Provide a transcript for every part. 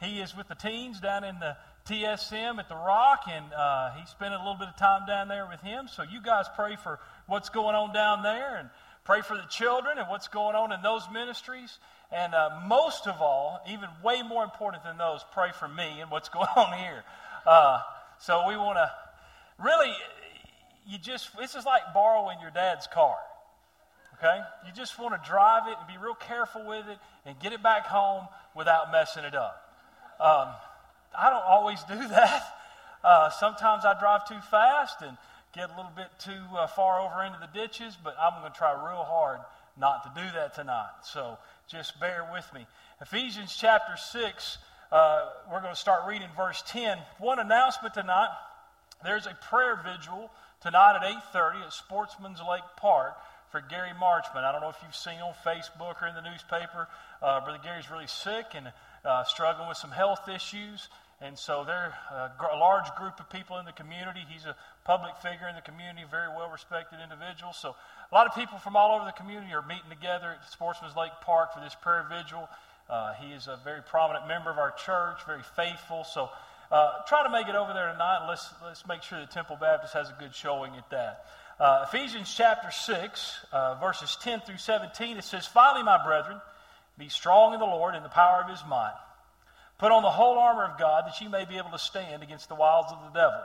he is with the teens down in the TSM at the Rock, and uh, he's spending a little bit of time down there with him. So you guys pray for what's going on down there, and pray for the children and what's going on in those ministries. And uh, most of all, even way more important than those, pray for me and what's going on here. Uh, so we want to really, you just, this is like borrowing your dad's car. Okay? You just want to drive it and be real careful with it and get it back home without messing it up. Um, I don't always do that. Uh, sometimes I drive too fast and get a little bit too uh, far over into the ditches, but I'm going to try real hard not to do that tonight. So just bear with me. Ephesians chapter 6, uh, we're going to start reading verse 10. One announcement tonight. There's a prayer vigil tonight at 8.30 at Sportsman's Lake Park for Gary Marchman. I don't know if you've seen on Facebook or in the newspaper. Uh, Brother Gary's really sick and uh, struggling with some health issues. And so they're a, a large group of people in the community. He's a public figure in the community, very well respected individual. So a lot of people from all over the community are meeting together at Sportsman's Lake Park for this prayer vigil. Uh, he is a very prominent member of our church, very faithful. So uh, try to make it over there tonight. Let's, let's make sure that Temple Baptist has a good showing at that. Uh, Ephesians chapter 6, uh, verses 10 through 17, it says, Finally, my brethren, be strong in the Lord and the power of his might. Put on the whole armor of God that you may be able to stand against the wiles of the devil.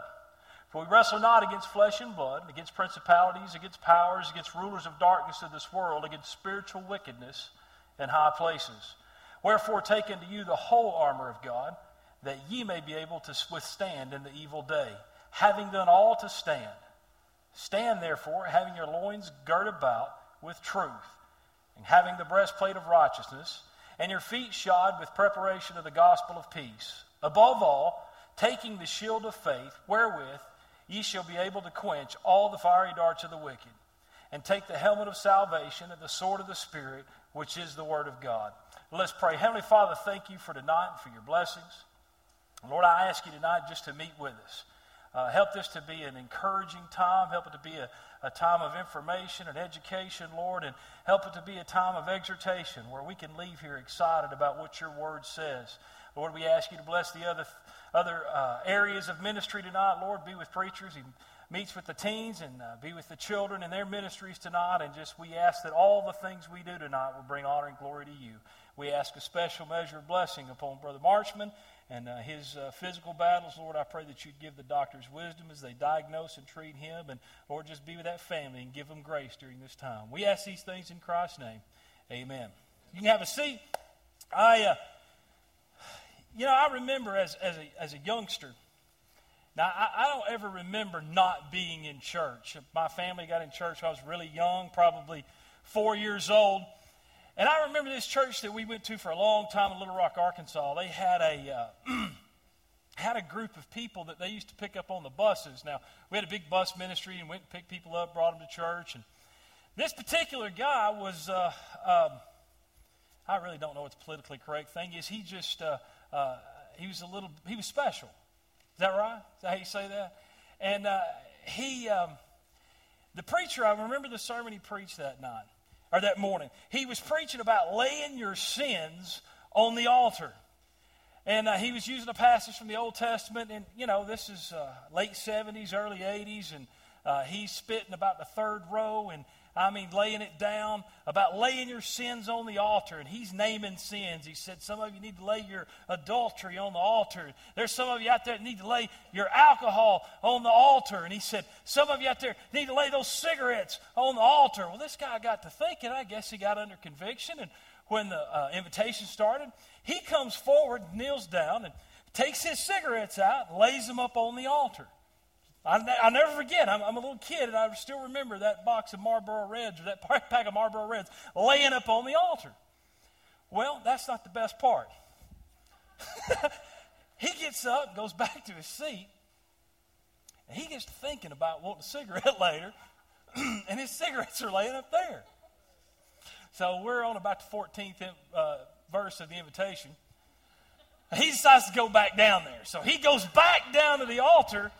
For we wrestle not against flesh and blood, against principalities, against powers, against rulers of darkness of this world, against spiritual wickedness in high places. Wherefore, take unto you the whole armor of God, that ye may be able to withstand in the evil day, having done all to stand. Stand therefore, having your loins girt about with truth, and having the breastplate of righteousness and your feet shod with preparation of the gospel of peace. Above all, taking the shield of faith, wherewith ye shall be able to quench all the fiery darts of the wicked, and take the helmet of salvation and the sword of the Spirit, which is the word of God. Let's pray. Heavenly Father, thank you for tonight and for your blessings. Lord, I ask you tonight just to meet with us. Uh, help this to be an encouraging time. Help it to be a, a time of information and education, Lord, and help it to be a time of exhortation where we can leave here excited about what your word says. Lord, we ask you to bless the other, other uh, areas of ministry tonight. Lord, be with preachers. He meets with the teens and uh, be with the children in their ministries tonight. And just we ask that all the things we do tonight will bring honor and glory to you. We ask a special measure of blessing upon Brother Marchman and uh, his uh, physical battles. Lord, I pray that you'd give the doctors wisdom as they diagnose and treat him. And Lord, just be with that family and give them grace during this time. We ask these things in Christ's name. Amen. You can have a seat. I, uh, you know, I remember as, as, a, as a youngster, now, I, I, don't ever remember not being in church. My family got in church when I was really young, probably four years old. And I remember this church that we went to for a long time in Little Rock, Arkansas. They had a uh, had a group of people that they used to pick up on the buses. Now we had a big bus ministry and went and picked people up, brought them to church. And this particular guy was uh, um, I really don't know what the politically correct thing is. He just uh, uh he was a little he was special. Is that right? Is that how you say that? And uh, he um, the preacher. I remember the sermon he preached that night or that morning. He was preaching about laying your sins on the altar. And uh, he was using a passage from the Old Testament, and you know, this is uh, late 70s, early 80s, and uh, he's spitting about the third row, and I mean, laying it down about laying your sins on the altar. And he's naming sins. He said, Some of you need to lay your adultery on the altar. There's some of you out there that need to lay your alcohol on the altar. And he said, Some of you out there need to lay those cigarettes on the altar. Well, this guy got to thinking. I guess he got under conviction. And when the uh, invitation started, he comes forward, kneels down, and takes his cigarettes out and lays them up on the altar. I, will never forget. I'm, I'm, a little kid, and I still remember that box of Marlboro Reds or that pack of Marlboro Reds laying up on the altar. Well, that's not the best part. he gets up, goes back to his seat, and he gets thinking about wanting a cigarette later, and his cigarettes are laying up there. So we're on about the 14th uh, verse of the invitation. He decides to go back down there. So he goes back down to the altar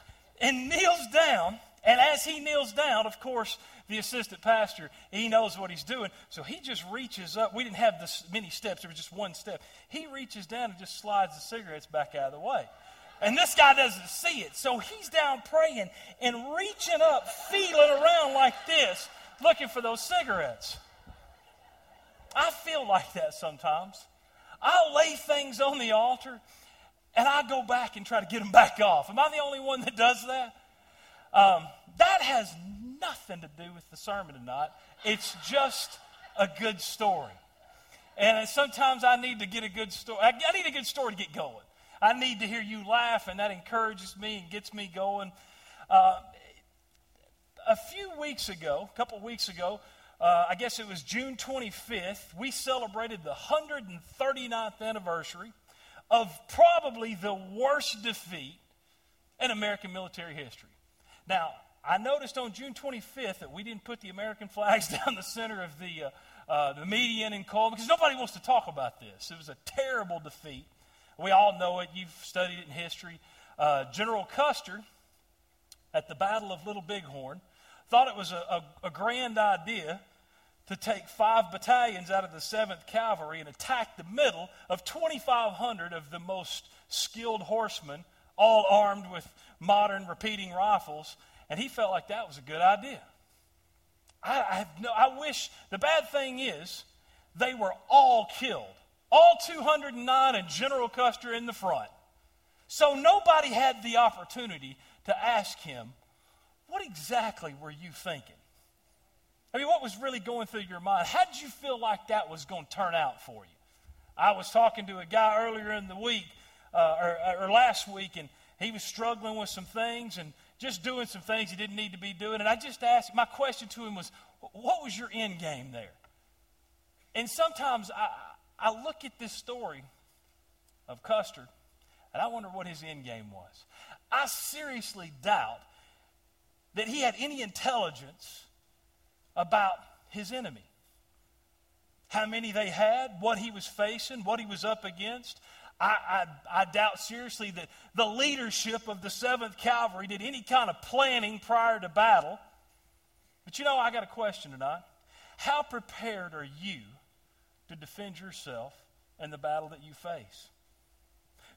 and kneels down And as he kneels down, of course, the assistant pastor, he knows what he's doing. So he just reaches up. We didn't have this many steps, there was just one step. He reaches down and just slides the cigarettes back out of the way. And this guy doesn't see it. So he's down praying and reaching up, feeling around like this, looking for those cigarettes. I feel like that sometimes. I'll lay things on the altar and I go back and try to get them back off. Am I the only one that does that? Um, that has nothing to do with the sermon tonight. It's just a good story. And sometimes I need to get a good story. I need a good story to get going. I need to hear you laugh, and that encourages me and gets me going. Uh, a few weeks ago, a couple weeks ago, uh, I guess it was June 25th, we celebrated the 139th anniversary of probably the worst defeat in American military history. Now, I noticed on June 25th that we didn't put the American flags down the center of the, uh, uh, the median in Coleman because nobody wants to talk about this. It was a terrible defeat. We all know it. You've studied it in history. Uh, General Custer, at the Battle of Little Bighorn, thought it was a, a, a grand idea to take five battalions out of the 7th Cavalry and attack the middle of 2,500 of the most skilled horsemen, all armed with modern repeating rifles, and he felt like that was a good idea. I, I, have no, I wish, the bad thing is, they were all killed. All 209 and General Custer in the front. So nobody had the opportunity to ask him, What exactly were you thinking? I mean, what was really going through your mind? How did you feel like that was going to turn out for you? I was talking to a guy earlier in the week, uh, or, or last week, and he was struggling with some things and just doing some things he didn't need to be doing. And I just asked, my question to him was, What was your end game there? And sometimes I, I look at this story of Custer, and I wonder what his end game was. I seriously doubt that he had any intelligence about his enemy. How many they had, what he was facing, what he was up against. I, I, I, doubt seriously that the leadership of the 7th Cavalry did any kind of planning prior to battle. But you know, I got a question tonight. How prepared are you to defend yourself and the battle that you face?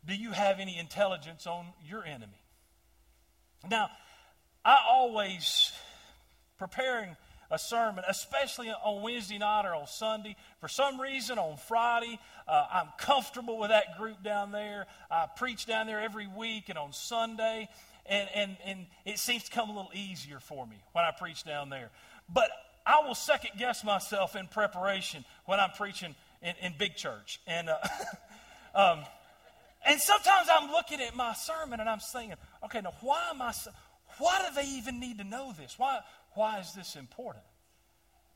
Do you have any intelligence on your enemy? Now, I always, preparing a sermon, especially on Wednesday night or on Sunday. For some reason, on Friday, uh, I'm comfortable with that group down there. I preach down there every week and on Sunday, and, and, and it seems to come a little easier for me when I preach down there. But I will second guess myself in preparation when I'm preaching in, in big church. And, uh, um, and sometimes I'm looking at my sermon and I'm saying, okay, now why am I, why do they even need to know this? Why, why is this important?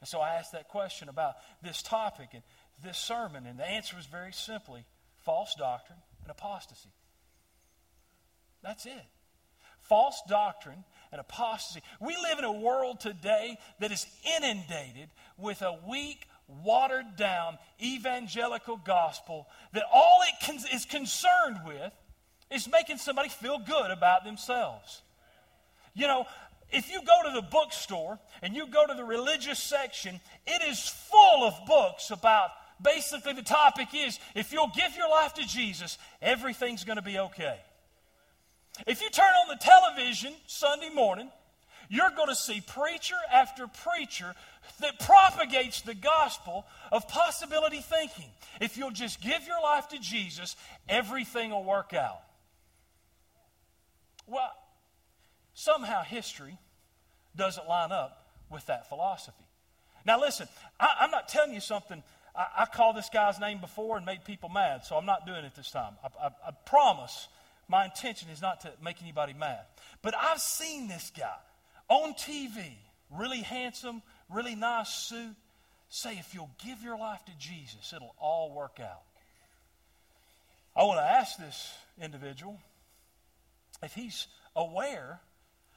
And so I asked that question about this topic and this sermon, and the answer was very simply false doctrine and apostasy. That's it. False doctrine and apostasy. We live in a world today that is inundated with a weak, watered down evangelical gospel that all it con- is concerned with is making somebody feel good about themselves. You know, if you go to the bookstore and you go to the religious section, it is full of books about basically the topic is if you'll give your life to Jesus, everything's going to be okay. If you turn on the television Sunday morning, you're going to see preacher after preacher that propagates the gospel of possibility thinking. If you'll just give your life to Jesus, everything will work out. Well, somehow history doesn't line up with that philosophy. Now, listen, I, am not telling you something. I, I, called this guy's name before and made people mad, so I'm not doing it this time. I, I, I promise my intention is not to make anybody mad. But I've seen this guy on TV, really handsome, really nice suit, say, if you'll give your life to Jesus, it'll all work out. I want to ask this individual if he's aware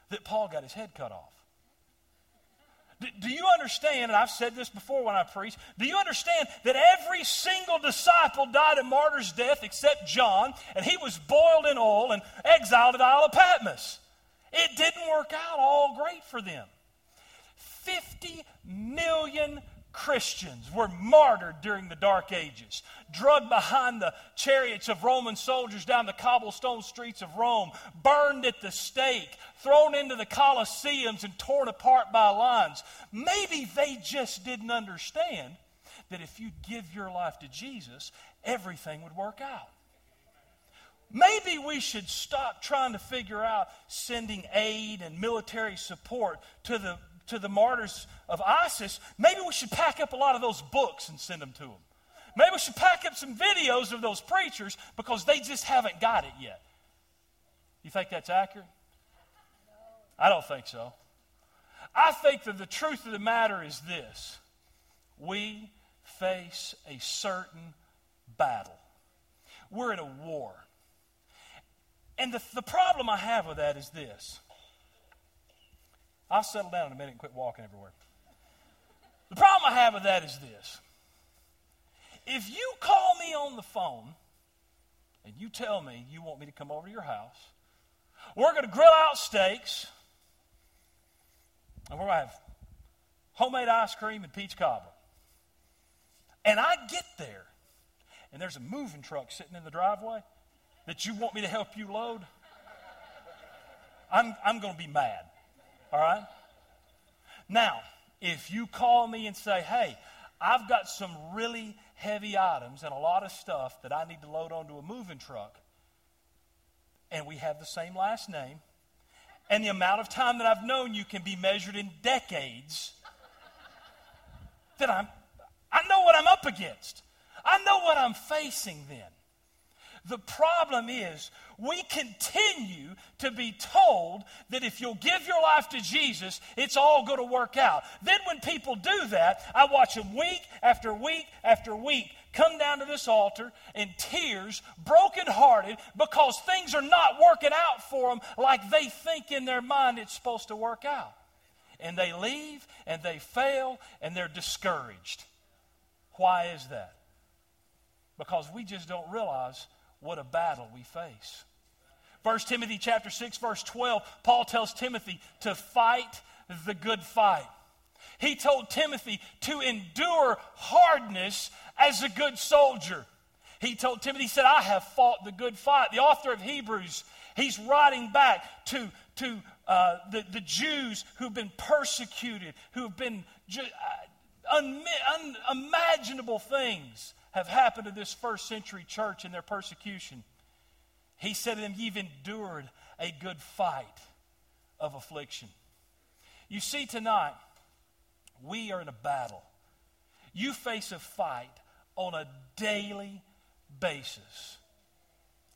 that Paul got his head cut off. Do, you understand, and I've said this before when I preach, do you understand that every single disciple died a martyr's death except John, and he was boiled in oil and exiled at Isle of Patmos? It didn't work out all great for them. 50 million Christians were martyred during the Dark Ages, drugged behind the chariots of Roman soldiers down the cobblestone streets of Rome, burned at the stake, thrown into the Colosseums, and torn apart by lions. Maybe they just didn't understand that if you give your life to Jesus, everything would work out. Maybe we should stop trying to figure out sending aid and military support to the to the martyrs of ISIS, maybe we should pack up a lot of those books and send them to them. Maybe we should pack up some videos of those preachers because they just haven't got it yet. You think that's accurate? I don't think so. I think that the truth of the matter is this we face a certain battle. We're in a war. And the, the problem I have with that is this I'll settle down in a minute and quit walking everywhere. The problem I have with that is this. If you call me on the phone and you tell me you want me to come over to your house, we're going to grill out steaks, and we're going to have homemade ice cream and peach cobbler. And I get there, and there's a moving truck sitting in the driveway that you want me to help you load, I'm, I'm going to be mad. All right? Now, if you call me and say, hey, I've got some really heavy items and a lot of stuff that I need to load onto a moving truck, and we have the same last name, and the amount of time that I've known you can be measured in decades, then I'm, I know what I'm up against. I know what I'm facing then. The problem is, we continue to be told that if you'll give your life to Jesus, it's all going to work out. Then, when people do that, I watch them week after week after week come down to this altar in tears, brokenhearted, because things are not working out for them like they think in their mind it's supposed to work out. And they leave and they fail and they're discouraged. Why is that? Because we just don't realize what a battle we face. 1 Timothy chapter 6 verse 12, Paul tells Timothy to fight the good fight. He told Timothy to endure hardness as a good soldier. He told Timothy, he said, I have fought the good fight. The author of Hebrews, he's writing back to, to uh, the, the Jews who've been persecuted, who've been ju- uh, un- unimaginable things have happened to this first century church in their persecution. He said to them, You've endured a good fight of affliction. You see, tonight, we are in a battle. You face a fight on a daily basis.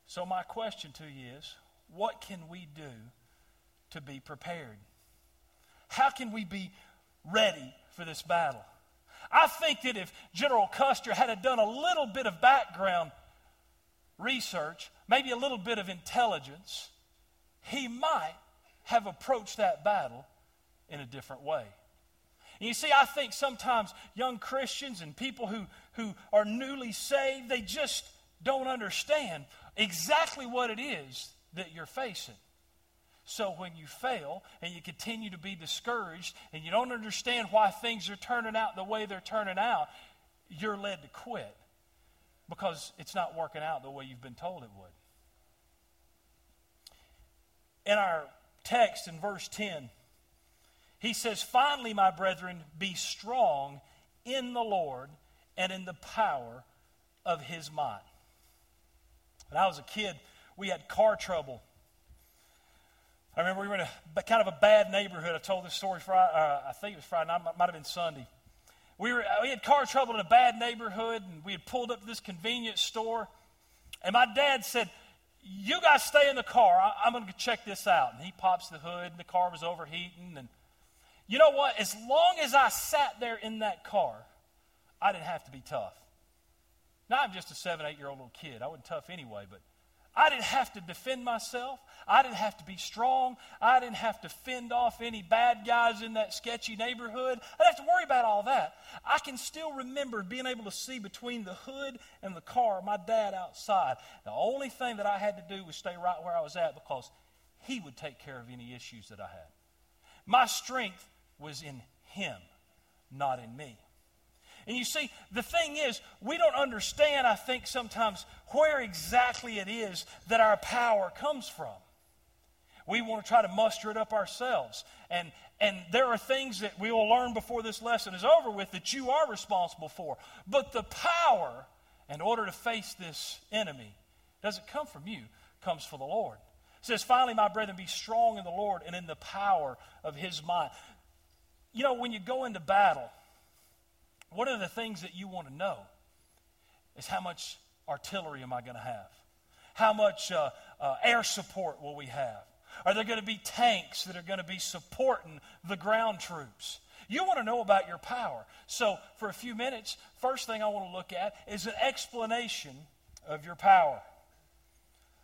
So, my question to you is what can we do to be prepared? How can we be ready for this battle? I think that if General Custer had done a little bit of background research, maybe a little bit of intelligence, he might have approached that battle in a different way. And you see, I think sometimes young Christians and people who, who are newly saved, they just don't understand exactly what it is that you're facing. So when you fail and you continue to be discouraged and you don't understand why things are turning out the way they're turning out, you're led to quit because it's not working out the way you've been told it would. In our text in verse 10, he says, Finally, my brethren, be strong in the Lord and in the power of his might. When I was a kid, we had car trouble I remember we were in a kind of a bad neighborhood. I told this story Friday, uh, I think it was Friday night, might have been Sunday. We, were, we had car trouble in a bad neighborhood, and we had pulled up to this convenience store. And my dad said, You guys stay in the car. I, am going to check this out. And he pops the hood, and the car was overheating. And you know what? As long as I sat there in that car, I didn't have to be tough. Now, I'm just a seven, eight year old little kid. I wasn't tough anyway, but I didn't have to defend myself. I didn't have to be strong. I didn't have to fend off any bad guys in that sketchy neighborhood. I didn't have to worry about all that. I can still remember being able to see between the hood and the car my dad outside. The only thing that I had to do was stay right where I was at because He would take care of any issues that I had. My strength was in Him, not in me. And you see, the thing is, we don't understand, I think, sometimes where exactly it is that our power comes from. We want to try to muster it up ourselves. And, and there are things that we will learn before this lesson is over with that you are responsible for. But the power, in order to face this enemy, doesn't come from you, comes from the Lord. It says, finally, my brethren, be strong in the Lord and in the power of his might. You know, when you go into battle, one of the things that you want to know is how much artillery am I going to have? How much uh, uh, air support will we have? Are there going to be tanks that are going to be supporting the ground troops? You want to know about your power. So, for a few minutes, first thing I want to look at is an explanation of your power.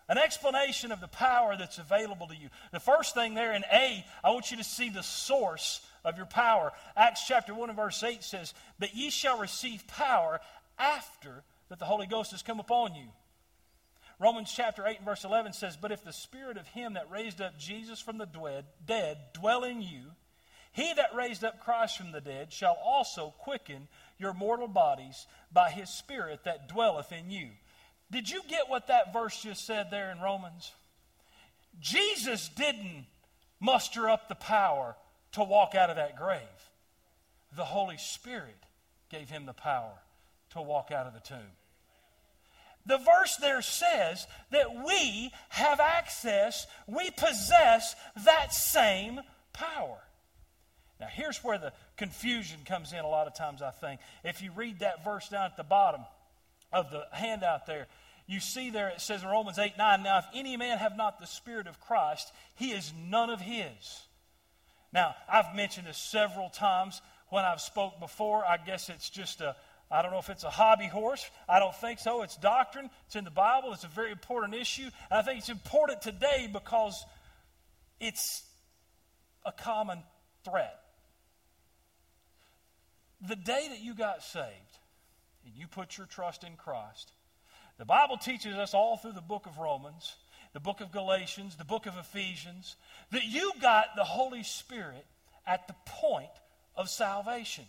An explanation of the power that's available to you. The first thing there in A, I want you to see the source of your power. Acts chapter 1 and verse 8 says, But ye shall receive power after that the Holy Ghost has come upon you. Romans chapter 8 and verse 11 says, But if the spirit of him that raised up Jesus from the dead dwell in you, he that raised up Christ from the dead shall also quicken your mortal bodies by his spirit that dwelleth in you. Did you get what that verse just said there in Romans? Jesus didn't muster up the power to walk out of that grave. The Holy Spirit gave him the power to walk out of the tomb. The verse there says that we have access, we possess that same power. Now, here's where the confusion comes in a lot of times, I think. If you read that verse down at the bottom of the handout there, you see there it says in Romans 8 9, Now, if any man have not the Spirit of Christ, he is none of his. Now, I've mentioned this several times when I've spoke before. I guess it's just a, I don't know if it's a hobby horse. I don't think so. It's doctrine. It's in the Bible. It's a very important issue. And I think it's important today because it's a common threat. The day that you got saved and you put your trust in Christ, the Bible teaches us all through the book of Romans, the book of Galatians, the book of Ephesians, that you got the Holy Spirit at the point of salvation.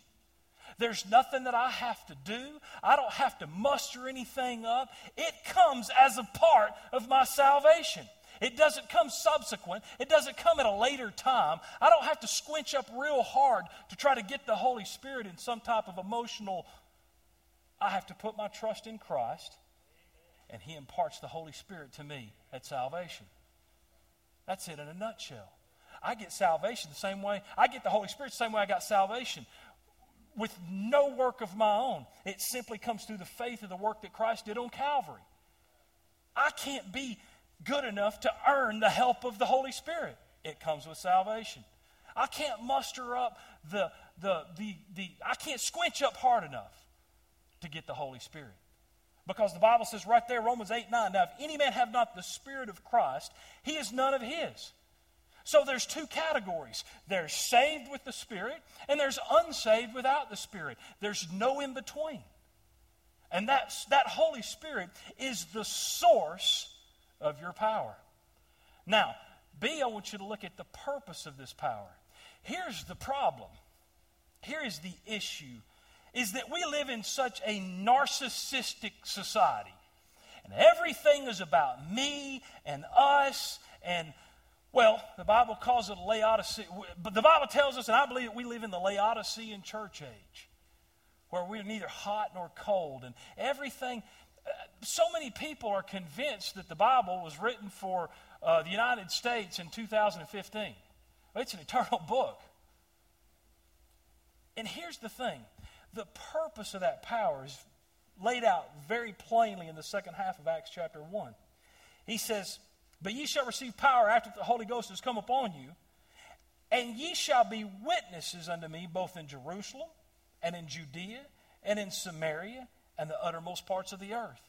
There's nothing that I have to do. I don't have to muster anything up. It comes as a part of my salvation. It doesn't come subsequent. It doesn't come at a later time. I don't have to squinch up real hard to try to get the Holy Spirit in some type of emotional. I have to put my trust in Christ, and He imparts the Holy Spirit to me at salvation. That's it in a nutshell. I get salvation the same way. I get the Holy Spirit the same way I got salvation with no work of my own. It simply comes through the faith of the work that Christ did on Calvary. I can't be good enough to earn the help of the Holy Spirit. It comes with salvation. I can't muster up the, the, the, the I can't squinch up hard enough to get the Holy Spirit. Because the Bible says right there, Romans 8 9, now if any man have not the Spirit of Christ, he is none of his. So there's two categories. There's saved with the Spirit, and there's unsaved without the Spirit. There's no in between. And that's, that Holy Spirit is the source of your power. Now, B, I want you to look at the purpose of this power. Here's the problem. Here is the issue is that we live in such a narcissistic society. And everything is about me and us and well, the Bible calls it a Laodicean, but the Bible tells us, and I believe that we live in the Laodicean church age, where we're neither hot nor cold, and everything. Uh, so many people are convinced that the Bible was written for uh, the United States in 2015. It's an eternal book. And here's the thing the purpose of that power is laid out very plainly in the second half of Acts chapter 1. He says, but ye shall receive power after the Holy Ghost has come upon you, and ye shall be witnesses unto me both in Jerusalem and in Judea and in Samaria and the uttermost parts of the earth.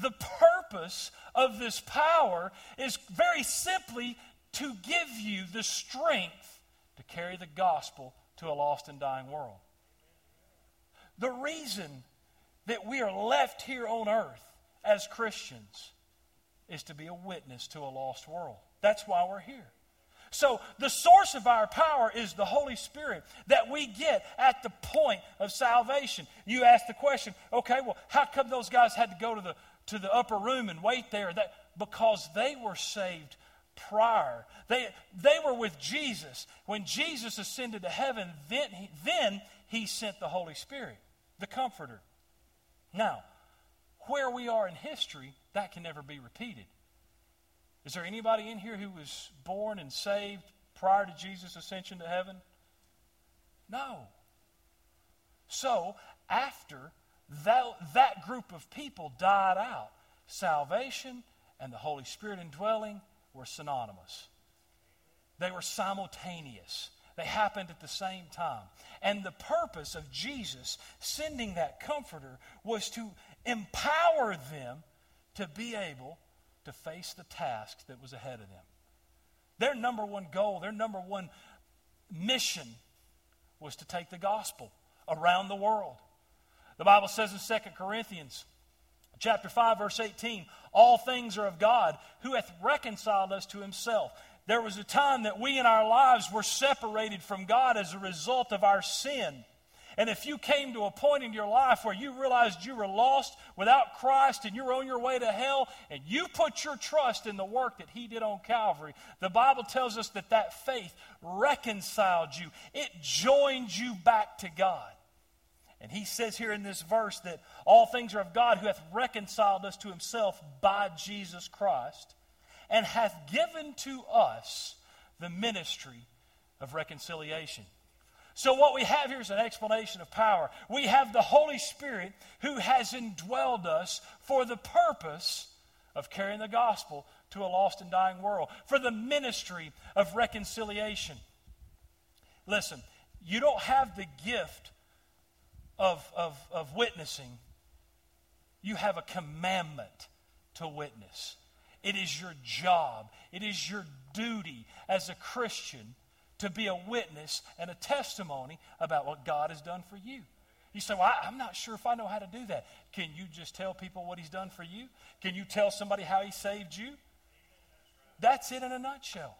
The purpose of this power is very simply to give you the strength to carry the gospel to a lost and dying world. The reason that we are left here on earth as Christians is to be a witness to a lost world. That's why we're here. So, the source of our power is the Holy Spirit that we get at the point of salvation. You ask the question, okay, well, how come those guys had to go to the, to the upper room and wait there? That, because they were saved prior. They, they were with Jesus. When Jesus ascended to heaven, then he, then he sent the Holy Spirit, the Comforter. Now, where we are in history, that can never be repeated. Is there anybody in here who was born and saved prior to Jesus' ascension to heaven? No. So, after that, that group of people died out, salvation and the Holy Spirit indwelling were synonymous. They were simultaneous. They happened at the same time. And the purpose of Jesus sending that comforter was to empower them to be able to face the task that was ahead of them. Their number one goal, their number one mission was to take the gospel around the world. The Bible says in 2 Corinthians chapter 5 verse 18, all things are of God who hath reconciled us to himself. There was a time that we in our lives were separated from God as a result of our sin. And if you came to a point in your life where you realized you were lost without Christ and you're on your way to hell and you put your trust in the work that He did on Calvary, the Bible tells us that that faith reconciled you, it joined you back to God. And he says here in this verse that all things are of God who hath reconciled us to himself by Jesus Christ and hath given to us the ministry of reconciliation. So, what we have here is an explanation of power. We have the Holy Spirit who has indwelled us for the purpose of carrying the gospel to a lost and dying world, for the ministry of reconciliation. Listen, you don't have the gift of, of, of witnessing, you have a commandment to witness. It is your job, it is your duty as a Christian to be a witness and a testimony about what God has done for you. You say, Well, I'm not sure if I know how to do that. Can you just tell people what He's done for you? Can you tell somebody how He saved you? That's it in a nutshell.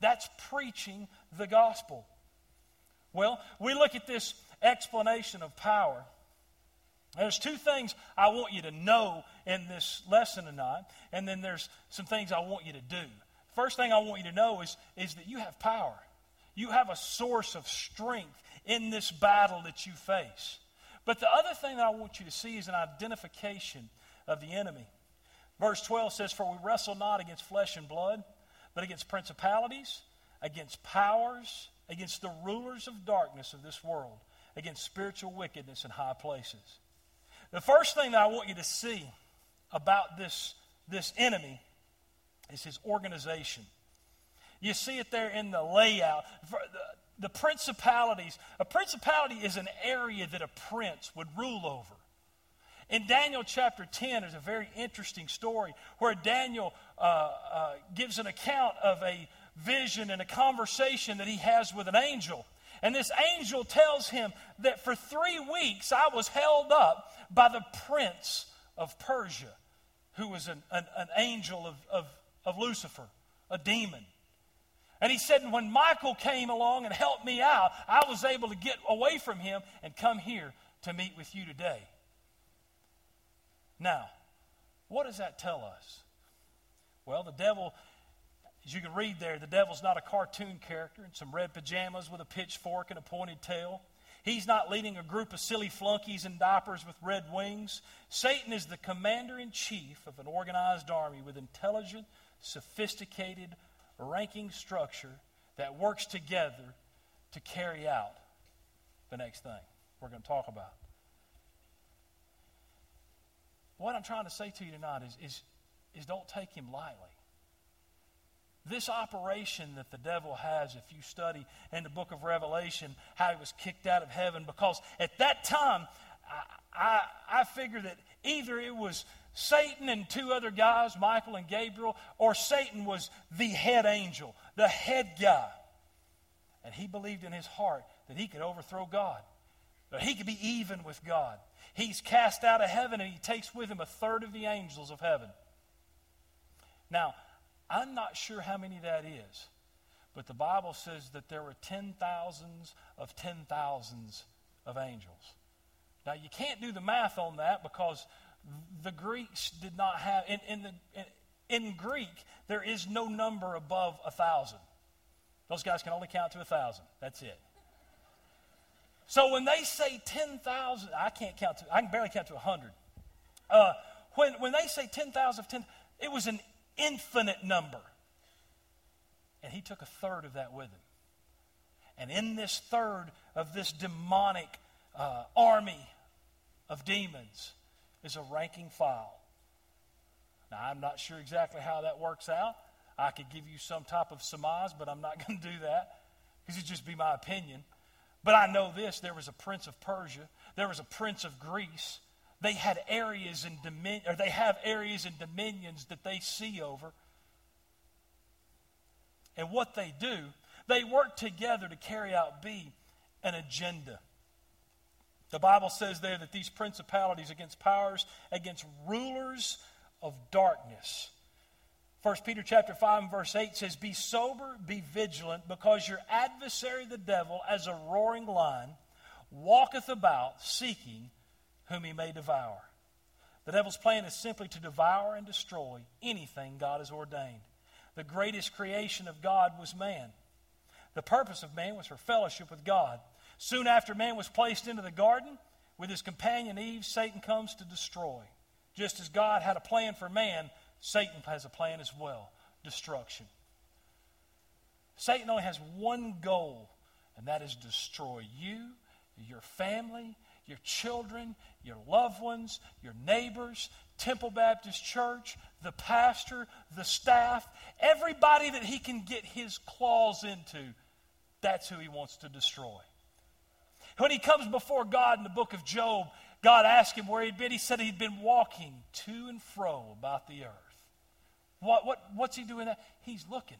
That's preaching the gospel. Well, we look at this explanation of power. There's two things I want you to know in this lesson tonight, and then there's some things I want you to do. First thing I want you to know is, is that you have power. You have a source of strength in this battle that you face. But the other thing that I want you to see is an identification of the enemy. Verse 12 says, For we wrestle not against flesh and blood, but against principalities, against powers, against the rulers of darkness of this world, against spiritual wickedness in high places. The first thing that I want you to see about this, this enemy is his organization. You see it there in the layout. The principalities, a principality is an area that a prince would rule over. In Daniel chapter 10, there's a very interesting story where Daniel uh, uh, gives an account of a vision and a conversation that he has with an angel. And this angel tells him that for three weeks I was held up by the prince of Persia, who was an, an, an angel of, of, of Lucifer, a demon. And he said, when Michael came along and helped me out, I was able to get away from him and come here to meet with you today. Now, what does that tell us? Well, the devil, as you can read there, the devil's not a cartoon character in some red pajamas with a pitchfork and a pointed tail. He's not leading a group of silly flunkies in diapers with red wings. Satan is the commander in chief of an organized army with intelligent, sophisticated, ranking structure that works together to carry out the next thing we're going to talk about. What I'm trying to say to you tonight is, is, is don't take him lightly. This operation that the devil has, if you study in the book of Revelation, how he was kicked out of heaven, because at that time, I, I, I figure that either it was Satan and two other guys, Michael and Gabriel, or Satan was the head angel, the head guy. And he believed in his heart that he could overthrow God, that he could be even with God. He's cast out of heaven and he takes with him a third of the angels of heaven. Now, I'm not sure how many that is, but the Bible says that there were ten thousands of ten thousands of angels. Now, you can't do the math on that because the Greeks did not have, in, in, the, in, in Greek, there is no number above a thousand. Those guys can only count to a thousand. That's it. So when they say 10,000, I can't count to, I can barely count to 100. Uh, when, when they say 10,000 of 10, it was an infinite number. And he took a third of that with him. And in this third of this demonic uh, army of demons is a ranking file. Now, I'm not sure exactly how that works out. I could give you some type of surmise, but I'm not going to do that because it'd just be my opinion. But I know this there was a prince of Persia, there was a prince of Greece. They had areas and dominion, or they have areas and dominions that they see over. And what they do, they work together to carry out B, an agenda. The Bible says there that these principalities against powers, against rulers of darkness. 1 Peter chapter 5 and verse 8 says, Be sober, be vigilant, because your adversary the devil, as a roaring lion, walketh about seeking whom he may devour. The devil's plan is simply to devour and destroy anything God has ordained. The greatest creation of God was man. The purpose of man was for fellowship with God. Soon after man was placed into the garden with his companion Eve, Satan comes to destroy. Just as God had a plan for man, Satan has a plan as well destruction. Satan only has one goal, and that is destroy you, your family, your children, your loved ones, your neighbors, Temple Baptist Church, the pastor, the staff, everybody that he can get his claws into. That's who he wants to destroy. When he comes before God in the book of Job, God asked him where he'd been. He said he'd been walking to and fro about the earth. What, what, what's he doing? That? He's looking.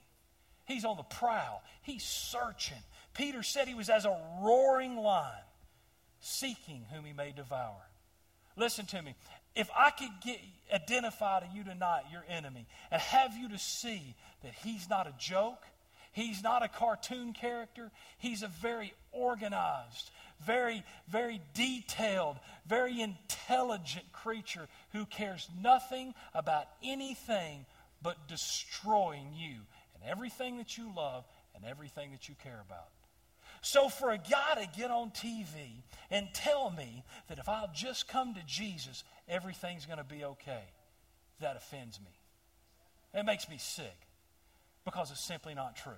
He's on the prowl. He's searching. Peter said he was as a roaring lion, seeking whom he may devour. Listen to me. If I could get identify to you tonight, your enemy, and have you to see that he's not a joke, he's not a cartoon character, he's a very organized, very, very detailed, very intelligent creature who cares nothing about anything but destroying you and everything that you love and everything that you care about. So, for a guy to get on TV and tell me that if I'll just come to Jesus, everything's going to be okay, that offends me. It makes me sick because it's simply not true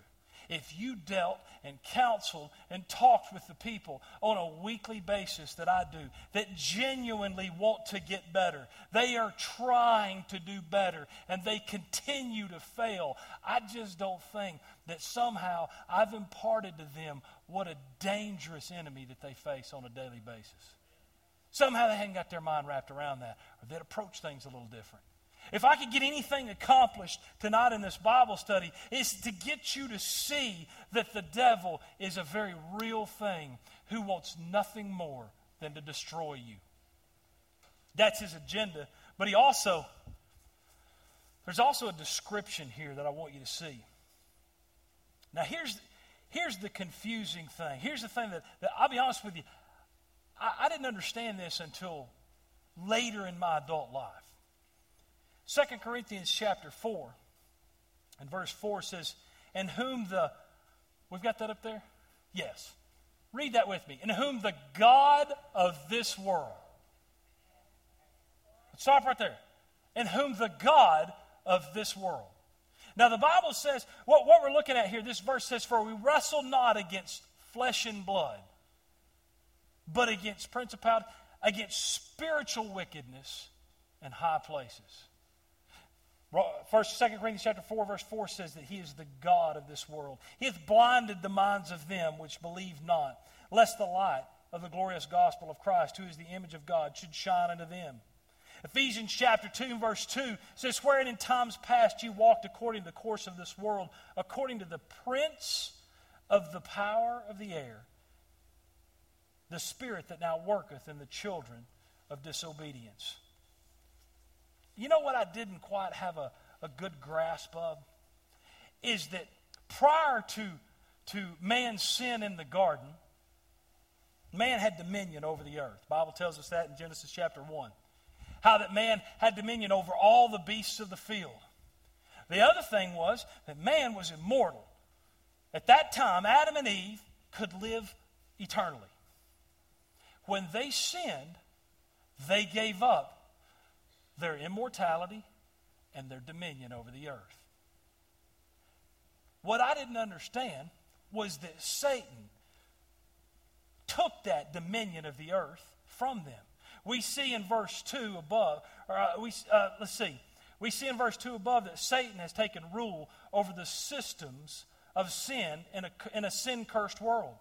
if you dealt and counseled and talked with the people on a weekly basis that I do that genuinely want to get better. They are trying to do better and they continue to fail. I just don't think that somehow I've imparted to them what a dangerous enemy that they face on a daily basis. Somehow they hadn't got their mind wrapped around that or they'd approach things a little different. If I could get anything accomplished tonight in this Bible study, it's to get you to see that the devil is a very real thing who wants nothing more than to destroy you. That's his agenda. But he also, there's also a description here that I want you to see. Now, here's, here's the confusing thing. Here's the thing that, that I'll be honest with you, I, I didn't understand this until later in my adult life. 2 Corinthians chapter 4 and verse 4 says, In whom the, we've got that up there? Yes. Read that with me. In whom the God of this world, stop right there. In whom the God of this world. Now, the Bible says, what, what we're looking at here, this verse says, For we wrestle not against flesh and blood, but against principality, against spiritual wickedness in high places. First, Second Corinthians chapter 4, verse 4 says that he is the God of this world. He hath blinded the minds of them which believe not, lest the light of the glorious gospel of Christ, who is the image of God, should shine unto them. Ephesians chapter 2, verse 2 says, Wherein in times past you walked according to the course of this world, according to the prince of the power of the air, the spirit that now worketh in the children of disobedience. You know what I didn't quite have a, a good grasp of? is that prior to, to man's sin in the garden, man had dominion over the earth. The Bible tells us that in Genesis chapter 1. How that man had dominion over all the beasts of the field. The other thing was that man was immortal. At that time, Adam and Eve could live eternally. When they sinned, they gave up their immortality and their dominion over the earth. What I didn't understand was that Satan took that dominion of the earth from them. We see in verse 2 above, or uh, we, uh, let's see, we see in verse 2 above that Satan has taken rule over the systems of sin in a, in a sin cursed world.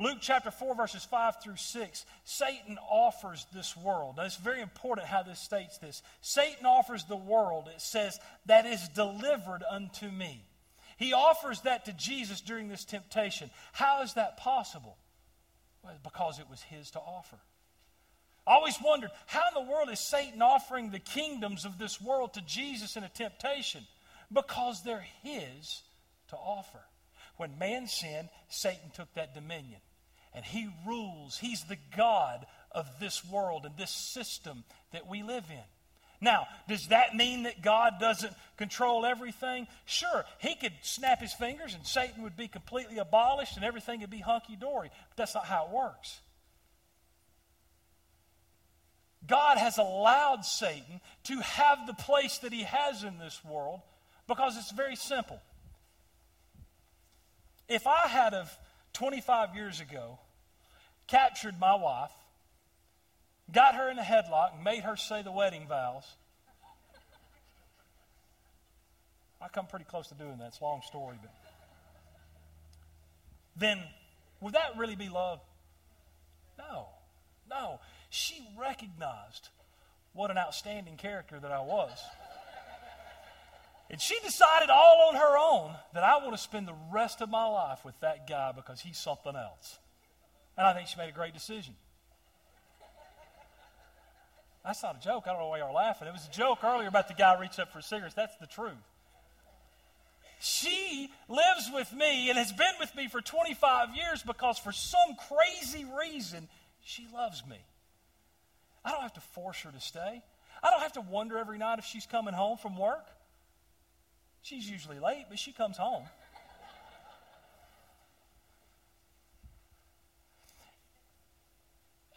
Luke chapter 4, verses 5 through 6, Satan offers this world. Now, it's very important how this states this. Satan offers the world, it says, that is delivered unto me. He offers that to Jesus during this temptation. How is that possible? Well, because it was his to offer. I always wondered, how in the world is Satan offering the kingdoms of this world to Jesus in a temptation? Because they're his to offer. When man sinned, Satan took that dominion and he rules. He's the God of this world and this system that we live in. Now, does that mean that God doesn't control everything? Sure, he could snap his fingers and Satan would be completely abolished and everything would be hunky dory. But that's not how it works. God has allowed Satan to have the place that he has in this world because it's very simple. If I had of 25 years ago captured my wife, got her in a headlock, and made her say the wedding vows, I come pretty close to doing that. It's a long story, but then would that really be love? No. No. She recognized what an outstanding character that I was. And she decided all on her own that I want to spend the rest of my life with that guy because he's something else. And I think she made a great decision. That's not a joke. I don't know why you're laughing. It was a joke earlier about the guy reached up for cigarettes. That's the truth. She lives with me and has been with me for 25 years because for some crazy reason, she loves me. I don't have to force her to stay. I don't have to wonder every night if she's coming home from work. She's usually late, but she comes home.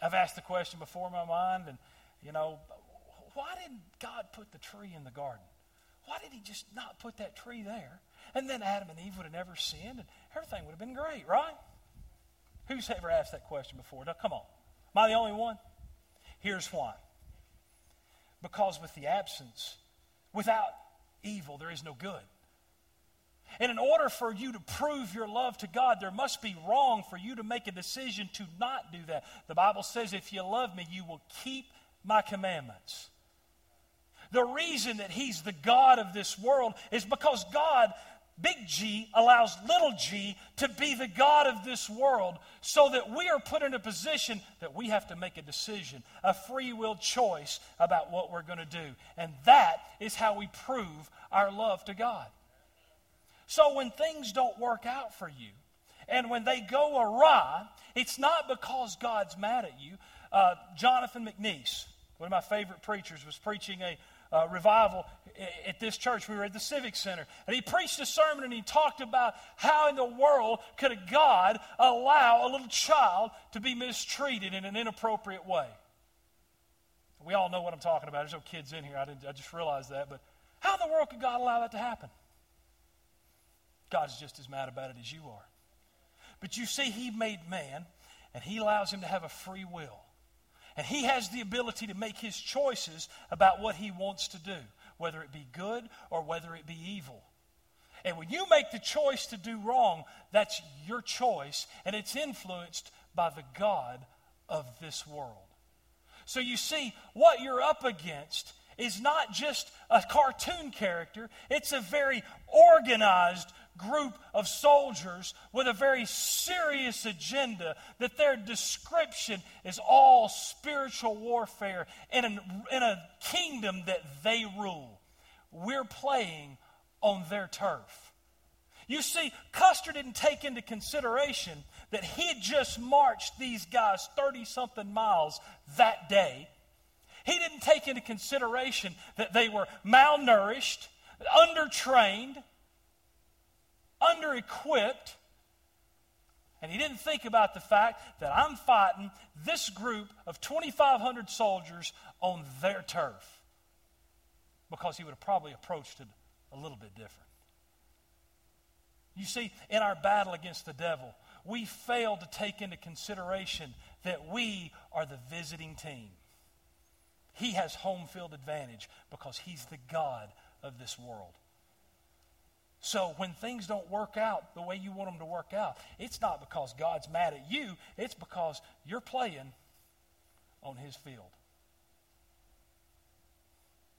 I've asked the question before in my mind, and, you know, why didn't God put the tree in the garden? Why did he just not put that tree there? And then Adam and Eve would have never sinned, and everything would have been great, right? Who's ever asked that question before? Now, come on. Am I the only one? Here's why. Because with the absence, without evil, there is no good. And in order for you to prove your love to God, there must be wrong for you to make a decision to not do that. The Bible says, if you love me, you will keep my commandments. The reason that He's the God of this world is because God big G allows little g to be the God of this world so that we are put in a position that we have to make a decision, a free will choice about what we're going to do. And that is how we prove our love to God. So when things don't work out for you, and when they go awry, it's not because God's mad at you. Uh, Jonathan McNeese, one of my favorite preachers, was preaching a uh, revival at this church. We were at the Civic Center. And he preached a sermon and he talked about how in the world could a God allow a little child to be mistreated in an inappropriate way. We all know what I'm talking about. There's no kids in here. I, didn't, I just realized that. But how in the world could God allow that to happen? God's just as mad about it as you are. But you see, He made man, and He allows him to have a free will. And he has the ability to make his choices about what he wants to do, whether it be good or whether it be evil. And when you make the choice to do wrong, that's your choice, and it's influenced by the God of this world. So you see, what you're up against is not just a cartoon character, it's a very organized group of soldiers with a very serious agenda that their description is all spiritual warfare in, in a kingdom that they rule. We're playing on their turf. You see, Custer didn't take into consideration that he had just marched these guys 30 something miles that day. He didn't take into consideration that they were malnourished, undertrained, under equipped. And he didn't think about the fact that I'm fighting this group of 2,500 soldiers on their turf. Because he would have probably approached it a little bit different. You see, in our battle against the devil, we fail to take into consideration that we are the visiting team. He has home field advantage because he's the God of this world. So when things don't work out the way you want them to work out, it's not because God's mad at you, it's because you're playing on his field.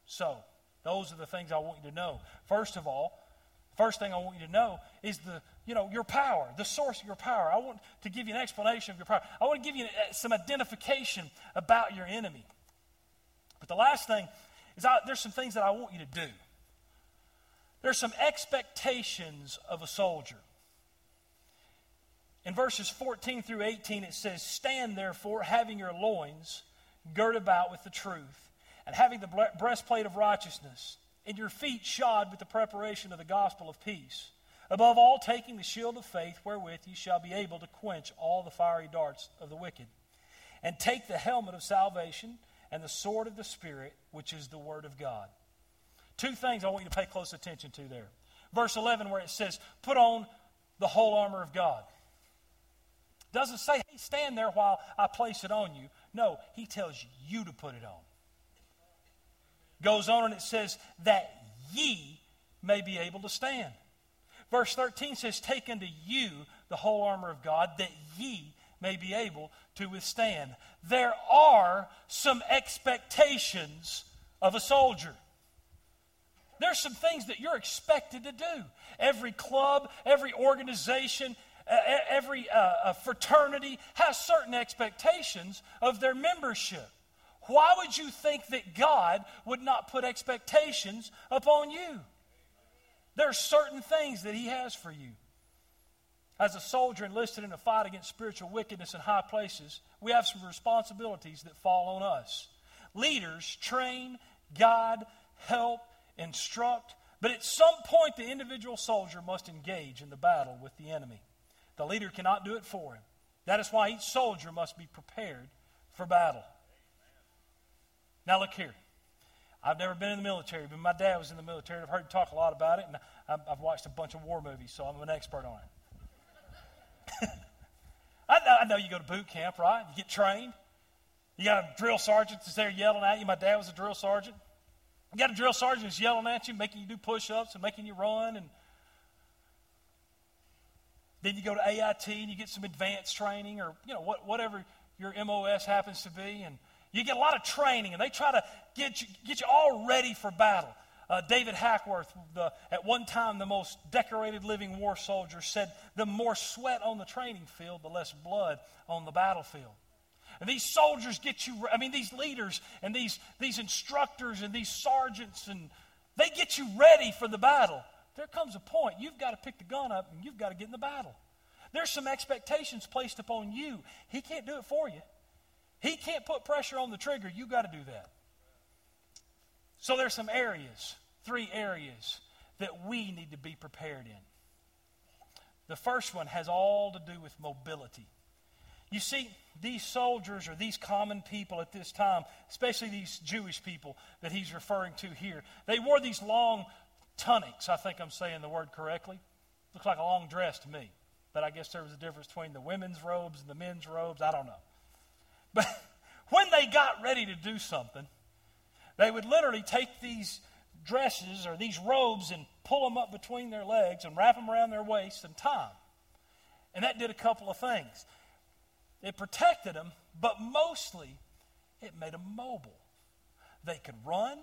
So, those are the things I want you to know. First of all, first thing I want you to know is the, you know, your power, the source of your power. I want to give you an explanation of your power. I want to give you uh, some identification about your enemy. But the last thing is I, there's some things that I want you to do. There's some expectations of a soldier. In verses 14 through 18, it says, Stand therefore, having your loins girt about with the truth, and having the breastplate of righteousness, and your feet shod with the preparation of the gospel of peace. Above all, taking the shield of faith, wherewith ye shall be able to quench all the fiery darts of the wicked. And take the helmet of salvation and the sword of the Spirit, which is the Word of God. Two things I want you to pay close attention to there. Verse 11, where it says, Put on the whole armor of God. Doesn't say, Hey, stand there while I place it on you. No, he tells you to put it on. Goes on and it says, That ye may be able to stand. Verse 13 says, Take unto you the whole armor of God, that ye may be able to withstand. There are some expectations of a soldier. There's some things that you're expected to do. Every club, every organization, every uh, fraternity has certain expectations of their membership. Why would you think that God would not put expectations upon you? There are certain things that He has for you. As a soldier enlisted in a fight against spiritual wickedness in high places, we have some responsibilities that fall on us. Leaders train, guide, help, instruct, but at some point the individual soldier must engage in the battle with the enemy. The leader cannot do it for him. That is why each soldier must be prepared for battle. Now, look here. I've never been in the military, but my dad was in the military. I've heard him talk a lot about it, and I've watched a bunch of war movies, so I'm an expert on it. I, know, I know you go to boot camp, right? You get trained. You got a drill sergeant that's there yelling at you. My dad was a drill sergeant. You got a drill sergeant that's yelling at you, making you do push ups and making you run. And then you go to AIT and you get some advanced training or, you know, what, whatever your MOS happens to be. And you get a lot of training, and they try to get you, get you all ready for battle. Uh, David Hackworth, the, at one time the most decorated living war soldier, said, The more sweat on the training field, the less blood on the battlefield. And these soldiers get you, I mean, these leaders and these, these instructors and these sergeants, and they get you ready for the battle. There comes a point you've got to pick the gun up and you've got to get in the battle. There's some expectations placed upon you. He can't do it for you. He can't put pressure on the trigger. You've got to do that. So there's some areas, three areas, that we need to be prepared in. The first one has all to do with mobility. You see, these soldiers or these common people at this time, especially these Jewish people that he's referring to here, they wore these long tunics. I think I'm saying the word correctly. Looks like a long dress to me. But I guess there was a difference between the women's robes and the men's robes. I don't know. But when they got ready to do something, they would literally take these dresses or these robes and pull them up between their legs and wrap them around their waist and tie them. And that did a couple of things. It protected them, but mostly it made them mobile. They could run,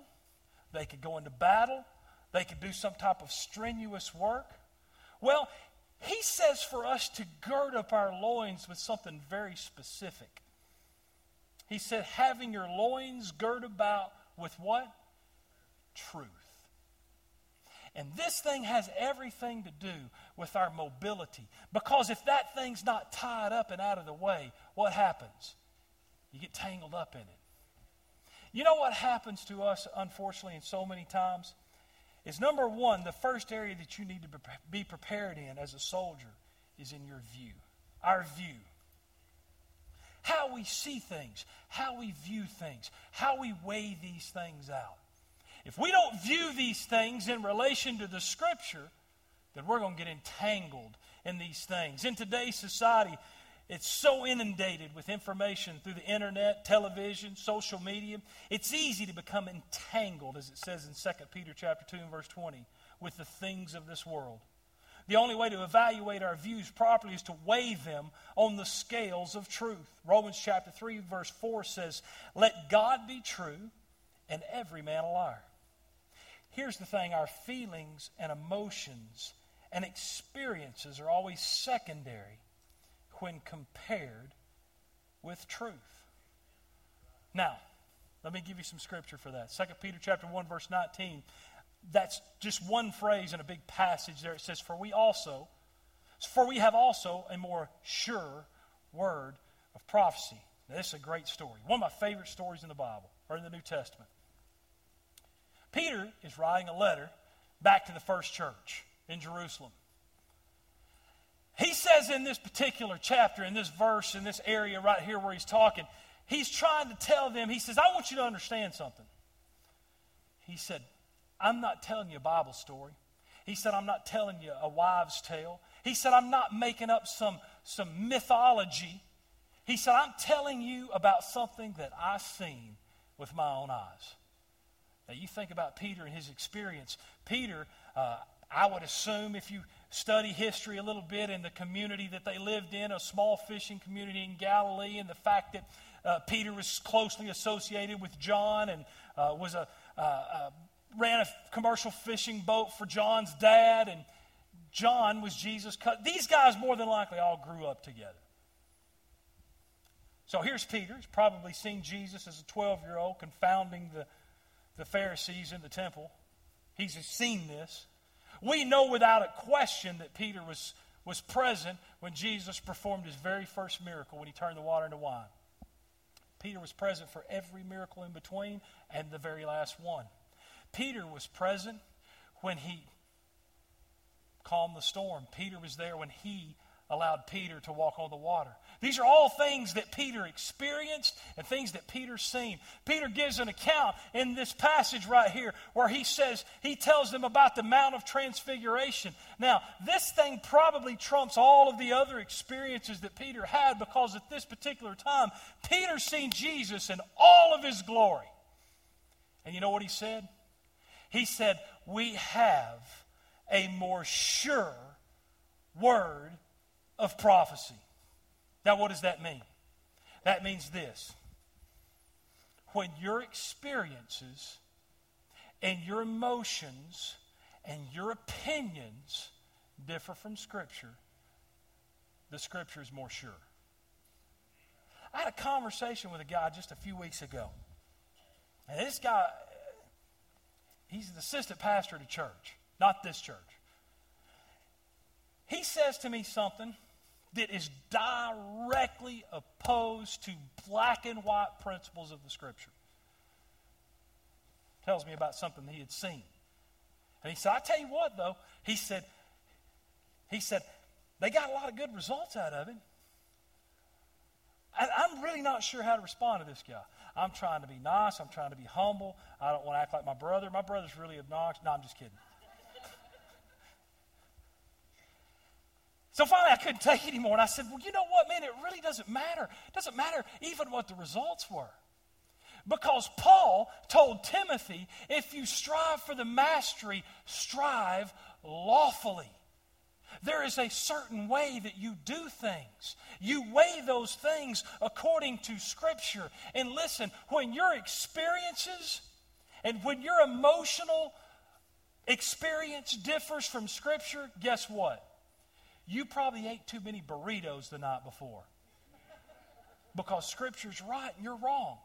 they could go into battle, they could do some type of strenuous work. Well, he says for us to gird up our loins with something very specific. He said, having your loins girt about with what? Truth. And this thing has everything to do with our mobility. Because if that thing's not tied up and out of the way, what happens? You get tangled up in it. You know what happens to us, unfortunately, in so many times? Is number one, the first area that you need to be prepared in as a soldier is in your view. Our view. How we see things, how we view things, how we weigh these things out. If we don't view these things in relation to the Scripture, then we're going to get entangled in these things. In today's society, it's so inundated with information through the internet, television, social media. It's easy to become entangled, as it says in 2 Peter chapter 2 and verse 20, with the things of this world. The only way to evaluate our views properly is to weigh them on the scales of truth. Romans chapter 3, verse 4 says, Let God be true and every man a liar. Here's the thing our feelings and emotions and experiences are always secondary when compared with truth. Now, let me give you some scripture for that. 2 Peter chapter 1 verse 19. That's just one phrase in a big passage there. It says, "For we also for we have also a more sure word of prophecy." Now, this is a great story. One of my favorite stories in the Bible or in the New Testament. Peter is writing a letter back to the first church in Jerusalem. He says in this particular chapter, in this verse, in this area right here where he's talking, he's trying to tell them, he says, I want you to understand something. He said, I'm not telling you a Bible story. He said, I'm not telling you a wives' tale. He said, I'm not making up some, some mythology. He said, I'm telling you about something that I've seen with my own eyes. Now, you think about Peter and his experience. Peter, uh, I would assume, if you study history a little bit in the community that they lived in, a small fishing community in Galilee, and the fact that uh, Peter was closely associated with John and uh, was a uh, uh, ran a commercial fishing boat for John's dad, and John was Jesus' cut. These guys more than likely all grew up together. So here's Peter. He's probably seen Jesus as a 12 year old confounding the, the Pharisees in the temple. He's seen this. We know without a question that Peter was, was present when Jesus performed his very first miracle when he turned the water into wine. Peter was present for every miracle in between and the very last one. Peter was present when he calmed the storm. Peter was there when he allowed Peter to walk on the water. These are all things that Peter experienced and things that Peter seen. Peter gives an account in this passage right here where he says, he tells them about the Mount of Transfiguration. Now, this thing probably trumps all of the other experiences that Peter had because at this particular time, Peter's seen Jesus in all of his glory. And you know what he said? He said, We have a more sure word of prophecy. Now, what does that mean? That means this when your experiences and your emotions and your opinions differ from Scripture, the Scripture is more sure. I had a conversation with a guy just a few weeks ago. And this guy, he's an assistant pastor at a church, not this church. He says to me something that is directly opposed to black and white principles of the Scripture. Tells me about something he had seen. And he said, I tell you what, though, he said, he said, they got a lot of good results out of it. I'm really not sure how to respond to this guy. I'm trying to be nice. I'm trying to be humble. I don't want to act like my brother. My brother's really obnoxious. No, I'm just kidding. So finally, I couldn't take it anymore. And I said, Well, you know what, man? It really doesn't matter. It doesn't matter even what the results were. Because Paul told Timothy, if you strive for the mastery, strive lawfully. There is a certain way that you do things. You weigh those things according to Scripture. And listen, when your experiences and when your emotional experience differs from Scripture, guess what? You probably ate too many burritos the night before. Because Scripture's right and you're wrong.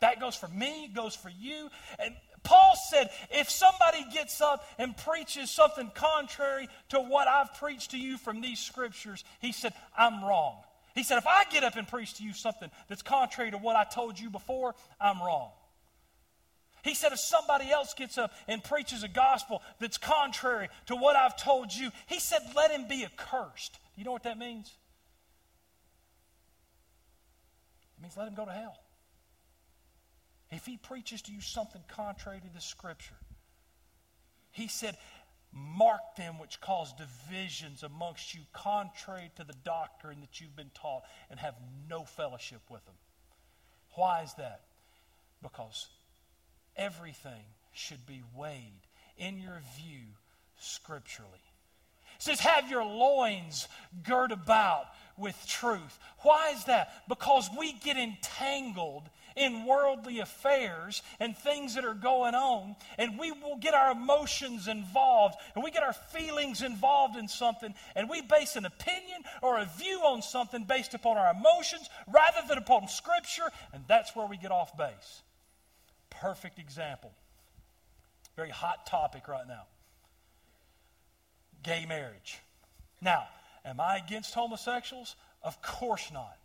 That goes for me, it goes for you. And Paul said, if somebody gets up and preaches something contrary to what I've preached to you from these scriptures, he said, I'm wrong. He said, if I get up and preach to you something that's contrary to what I told you before, I'm wrong. He said, if somebody else gets up and preaches a gospel that's contrary to what I've told you, he said, let him be accursed. You know what that means? It means let him go to hell. If he preaches to you something contrary to the scripture, he said, Mark them which cause divisions amongst you, contrary to the doctrine that you've been taught, and have no fellowship with them. Why is that? Because everything should be weighed in your view scripturally. It says, have your loins girt about with truth. Why is that? Because we get entangled in worldly affairs and things that are going on, and we will get our emotions involved, and we get our feelings involved in something, and we base an opinion or a view on something based upon our emotions rather than upon Scripture, and that's where we get off base. Perfect example. Very hot topic right now gay marriage. Now, am I against homosexuals? Of course not.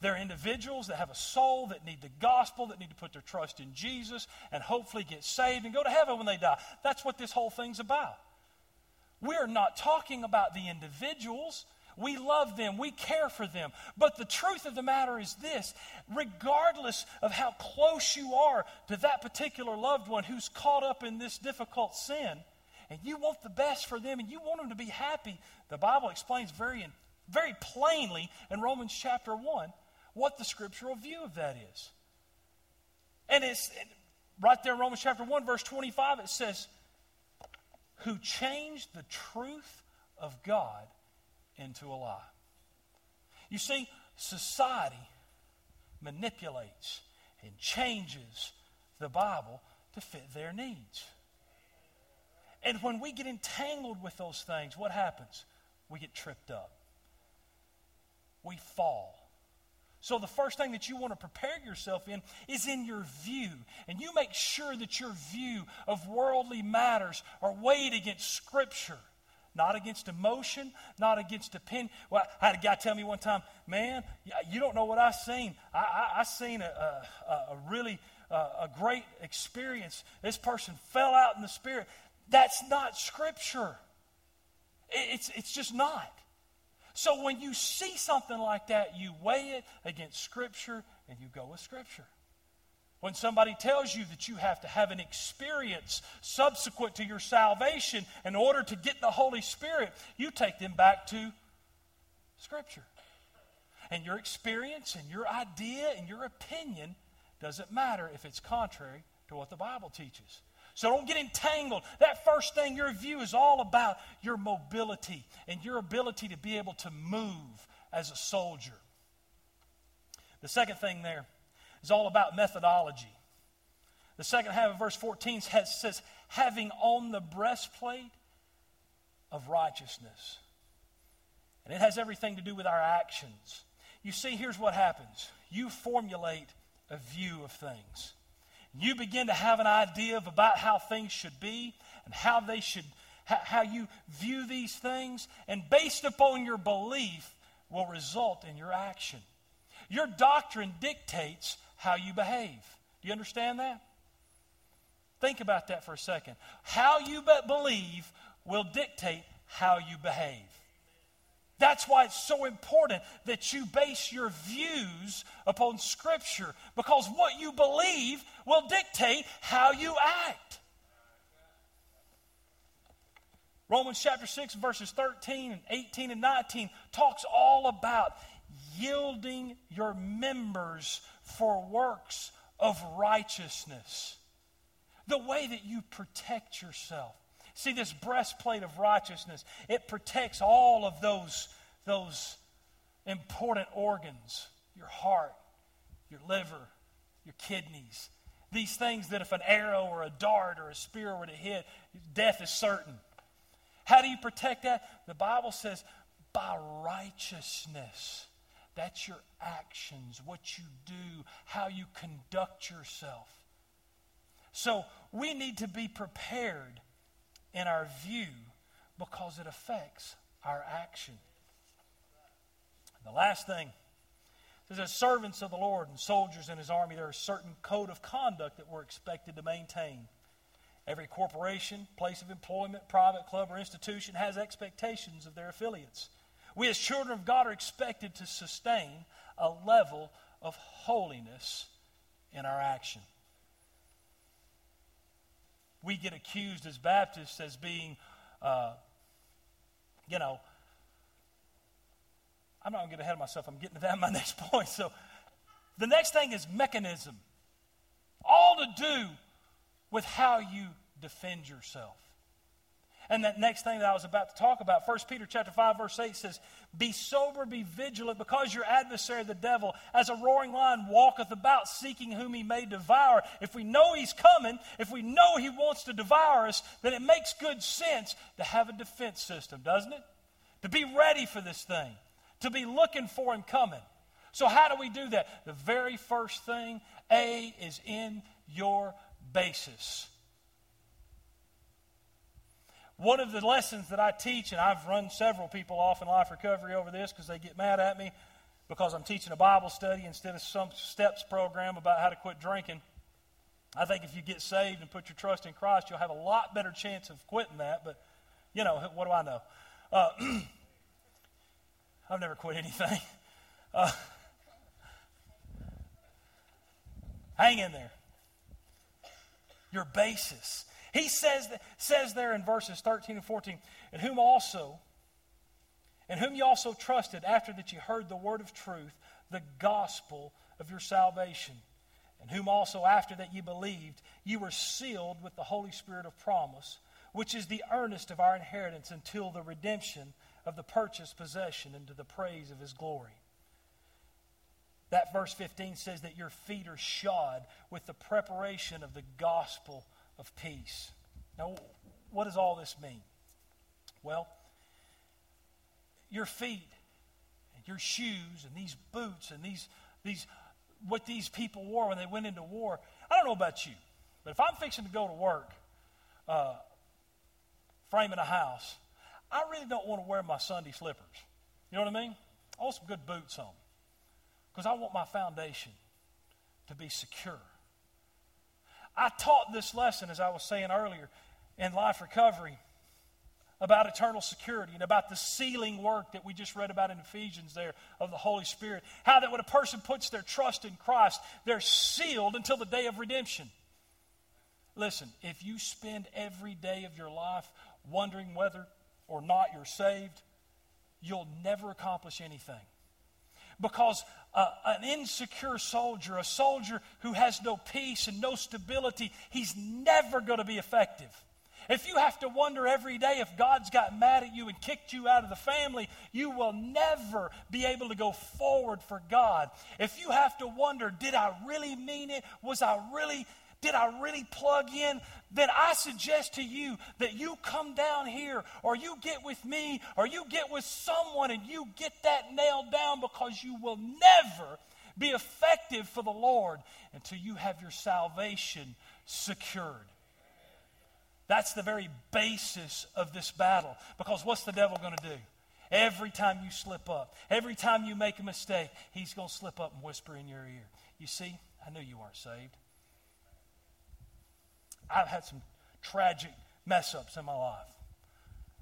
They're individuals that have a soul that need the gospel, that need to put their trust in Jesus, and hopefully get saved and go to heaven when they die. That's what this whole thing's about. We're not talking about the individuals. We love them, we care for them. But the truth of the matter is this regardless of how close you are to that particular loved one who's caught up in this difficult sin, and you want the best for them and you want them to be happy, the Bible explains very, very plainly in Romans chapter 1 what the scriptural view of that is. And it's right there in Romans chapter 1, verse 25, it says, Who changed the truth of God into a lie. You see, society manipulates and changes the Bible to fit their needs. And when we get entangled with those things, what happens? We get tripped up. We fall. So, the first thing that you want to prepare yourself in is in your view. And you make sure that your view of worldly matters are weighed against Scripture, not against emotion, not against opinion. Well, I had a guy tell me one time, man, you don't know what I've seen. I, I, I seen a, a, a really uh, a great experience. This person fell out in the Spirit. That's not Scripture. It's, it's just not. So when you see something like that, you weigh it against Scripture and you go with Scripture. When somebody tells you that you have to have an experience subsequent to your salvation in order to get the Holy Spirit, you take them back to Scripture. And your experience and your idea and your opinion doesn't matter if it's contrary to what the Bible teaches. So don't get entangled. That first thing, your view is all about your mobility and your ability to be able to move as a soldier. The second thing there is all about methodology. The second half of verse 14 has, says, having on the breastplate of righteousness. And it has everything to do with our actions. You see, here's what happens you formulate a view of things you begin to have an idea of about how things should be and how they should how you view these things and based upon your belief will result in your action your doctrine dictates how you behave. Do you understand that? Think about that for a second. How you believe will dictate how you behave. That's why it's so important that you base your views upon Scripture because what you believe will dictate how you act. Romans chapter 6, verses 13 and 18 and 19 talks all about yielding your members for works of righteousness. The way that you protect yourself See, this breastplate of righteousness, it protects all of those, those important organs your heart, your liver, your kidneys. These things that if an arrow or a dart or a spear were to hit, death is certain. How do you protect that? The Bible says, by righteousness. That's your actions, what you do, how you conduct yourself. So we need to be prepared in our view because it affects our action. The last thing is as servants of the Lord and soldiers in his army, there is a certain code of conduct that we're expected to maintain. Every corporation, place of employment, private club, or institution has expectations of their affiliates. We, as children of God, are expected to sustain a level of holiness in our action. We get accused as Baptists as being, uh, you know, I'm not going to get ahead of myself. I'm getting to that my next point. So the next thing is mechanism. All to do with how you defend yourself. And that next thing that I was about to talk about, 1 Peter chapter 5, verse 8 says, Be sober, be vigilant, because your adversary, the devil, as a roaring lion, walketh about, seeking whom he may devour. If we know he's coming, if we know he wants to devour us, then it makes good sense to have a defense system, doesn't it? To be ready for this thing, to be looking for him coming. So, how do we do that? The very first thing, A, is in your basis. One of the lessons that I teach, and I've run several people off in life recovery over this because they get mad at me because I'm teaching a Bible study instead of some steps program about how to quit drinking. I think if you get saved and put your trust in Christ, you'll have a lot better chance of quitting that. But, you know, what do I know? Uh, I've never quit anything. Uh, hang in there. Your basis. He says, says there in verses 13 and 14, and whom also, and whom you also trusted after that you heard the word of truth, the gospel of your salvation, and whom also after that you believed, you were sealed with the Holy Spirit of promise, which is the earnest of our inheritance until the redemption of the purchased possession into the praise of his glory. That verse 15 says that your feet are shod with the preparation of the gospel of peace. Now, what does all this mean? Well, your feet, and your shoes, and these boots, and these, these, what these people wore when they went into war. I don't know about you, but if I'm fixing to go to work, uh, framing a house, I really don't want to wear my Sunday slippers. You know what I mean? I want some good boots on because I want my foundation to be secure. I taught this lesson, as I was saying earlier, in life recovery about eternal security and about the sealing work that we just read about in Ephesians there of the Holy Spirit. How that when a person puts their trust in Christ, they're sealed until the day of redemption. Listen, if you spend every day of your life wondering whether or not you're saved, you'll never accomplish anything. Because uh, an insecure soldier, a soldier who has no peace and no stability, he's never going to be effective. If you have to wonder every day if God's got mad at you and kicked you out of the family, you will never be able to go forward for God. If you have to wonder, did I really mean it? Was I really did I really plug in? Then I suggest to you that you come down here or you get with me or you get with someone and you get that nailed down because you will never be effective for the Lord until you have your salvation secured. That's the very basis of this battle. Because what's the devil going to do? Every time you slip up, every time you make a mistake, he's going to slip up and whisper in your ear. You see, I knew you weren't saved. I've had some tragic mess ups in my life.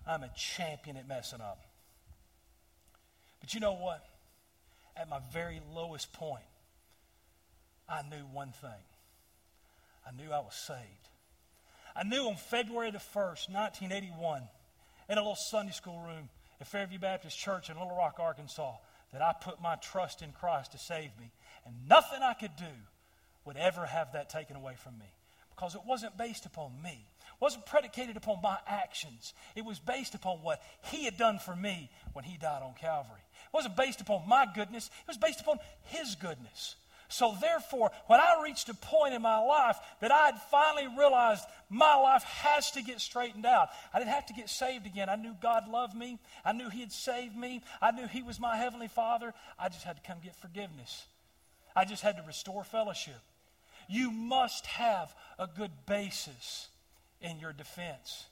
I'm a champion at messing up. But you know what? At my very lowest point, I knew one thing I knew I was saved. I knew on February the 1st, 1981, in a little Sunday school room at Fairview Baptist Church in Little Rock, Arkansas, that I put my trust in Christ to save me. And nothing I could do would ever have that taken away from me because it wasn't based upon me. It wasn't predicated upon my actions. It was based upon what he had done for me when he died on Calvary. It wasn't based upon my goodness. It was based upon his goodness. So, therefore, when I reached a point in my life that I had finally realized my life has to get straightened out, I didn't have to get saved again. I knew God loved me. I knew He had saved me. I knew He was my Heavenly Father. I just had to come get forgiveness. I just had to restore fellowship. You must have a good basis in your defense.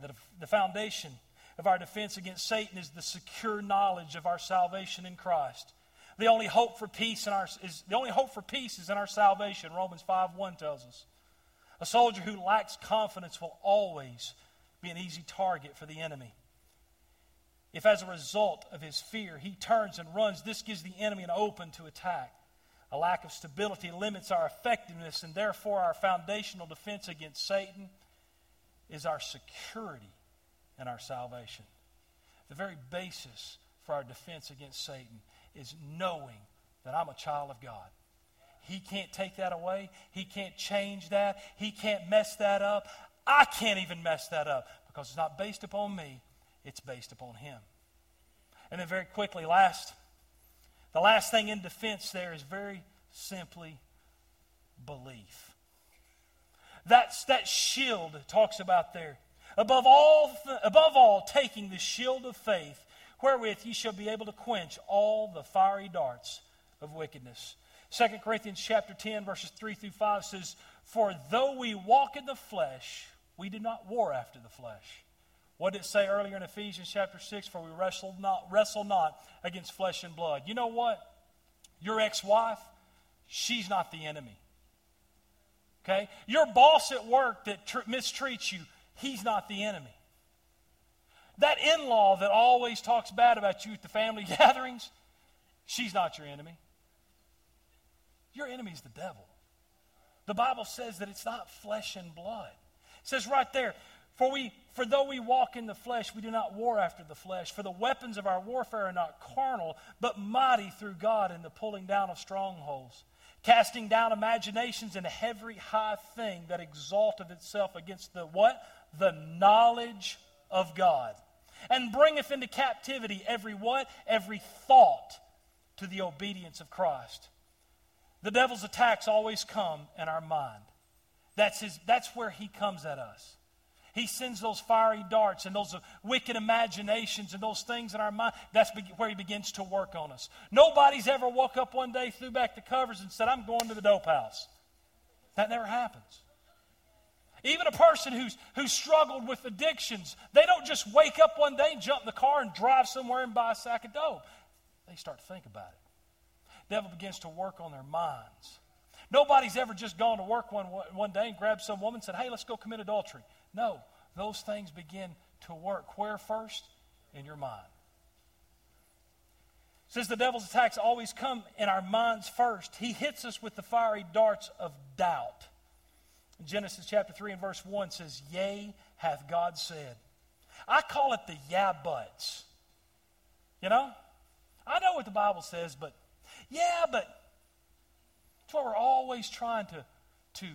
The, the foundation of our defense against Satan is the secure knowledge of our salvation in Christ. The only hope for peace in our is the only hope for peace is in our salvation. Romans 5 1 tells us. A soldier who lacks confidence will always be an easy target for the enemy. If, as a result of his fear, he turns and runs, this gives the enemy an open to attack. A lack of stability limits our effectiveness, and therefore, our foundational defense against Satan is our security and our salvation. The very basis for our defense against Satan is knowing that I'm a child of God. He can't take that away. He can't change that. He can't mess that up. I can't even mess that up because it's not based upon me, it's based upon Him. And then, very quickly, last, the last thing in defense there is very simply belief. That's that shield talks about there. Above all, above all, taking the shield of faith, wherewith ye shall be able to quench all the fiery darts of wickedness. 2 Corinthians chapter 10, verses 3 through 5 says, For though we walk in the flesh, we do not war after the flesh. What did it say earlier in Ephesians chapter 6? For we wrestle not, wrestle not against flesh and blood. You know what? Your ex wife, she's not the enemy. Okay? Your boss at work that tr- mistreats you, he's not the enemy. That in law that always talks bad about you at the family gatherings, she's not your enemy. Your enemy is the devil. The Bible says that it's not flesh and blood. It says right there, for we for though we walk in the flesh, we do not war after the flesh. For the weapons of our warfare are not carnal, but mighty through God in the pulling down of strongholds, casting down imaginations and every high thing that exalteth itself against the what? The knowledge of God. And bringeth into captivity every what? Every thought to the obedience of Christ. The devil's attacks always come in our mind. That's, his, that's where he comes at us. He sends those fiery darts and those wicked imaginations and those things in our mind. That's where he begins to work on us. Nobody's ever woke up one day, threw back the covers, and said, I'm going to the dope house. That never happens. Even a person who's, who's struggled with addictions, they don't just wake up one day and jump in the car and drive somewhere and buy a sack of dope. They start to think about it devil begins to work on their minds. Nobody's ever just gone to work one, one day and grabbed some woman and said, hey, let's go commit adultery. No, those things begin to work. Where first? In your mind. Since the devil's attacks always come in our minds first, he hits us with the fiery darts of doubt. Genesis chapter 3 and verse 1 says, Yea, hath God said. I call it the yeah buts. You know? I know what the Bible says, but yeah, but that's why we're always trying to, to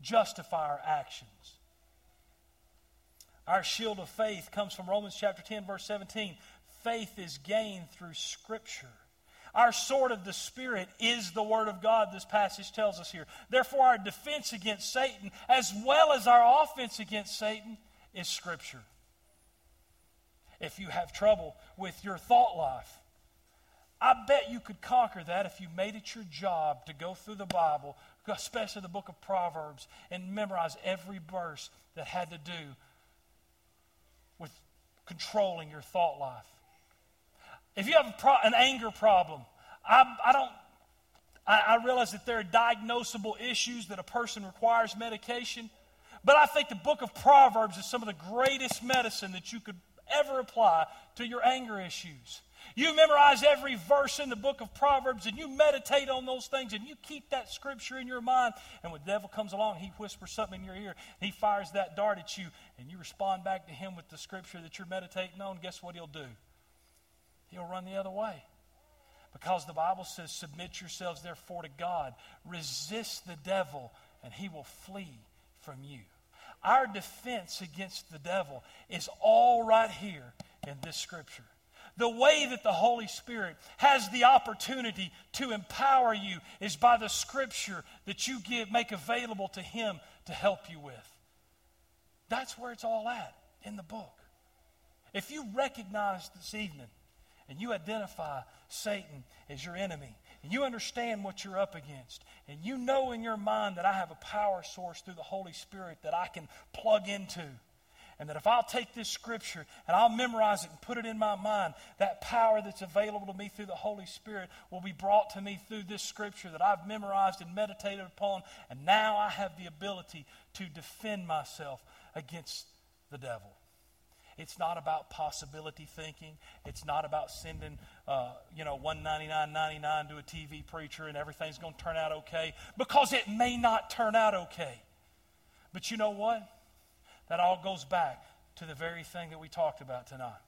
justify our actions. Our shield of faith comes from Romans chapter 10, verse 17. Faith is gained through Scripture. Our sword of the Spirit is the Word of God, this passage tells us here. Therefore, our defense against Satan, as well as our offense against Satan, is Scripture. If you have trouble with your thought life, I bet you could conquer that if you made it your job to go through the Bible, especially the book of Proverbs, and memorize every verse that had to do controlling your thought life. If you have pro- an anger problem, I, I don't. I, I realize that there are diagnosable issues that a person requires medication, but I think the book of Proverbs is some of the greatest medicine that you could ever apply to your anger issues. You memorize every verse in the book of Proverbs and you meditate on those things and you keep that scripture in your mind. And when the devil comes along, he whispers something in your ear. He fires that dart at you and you respond back to him with the scripture that you're meditating on. Guess what he'll do? He'll run the other way. Because the Bible says, Submit yourselves therefore to God, resist the devil, and he will flee from you. Our defense against the devil is all right here in this scripture the way that the Holy Spirit has the opportunity to empower you is by the scripture that you give, make available to Him to help you with. That's where it's all at in the book. If you recognize this evening and you identify Satan as your enemy, and you understand what you're up against, and you know in your mind that I have a power source through the Holy Spirit that I can plug into, and that if I'll take this scripture and I'll memorize it and put it in my mind, that power that's available to me through the Holy Spirit will be brought to me through this scripture that I've memorized and meditated upon, and now I have the ability to defend myself against the devil. It's not about possibility thinking. It's not about sending, uh, you know, one ninety nine ninety nine to a TV preacher and everything's going to turn out okay because it may not turn out okay. But you know what? That all goes back to the very thing that we talked about tonight.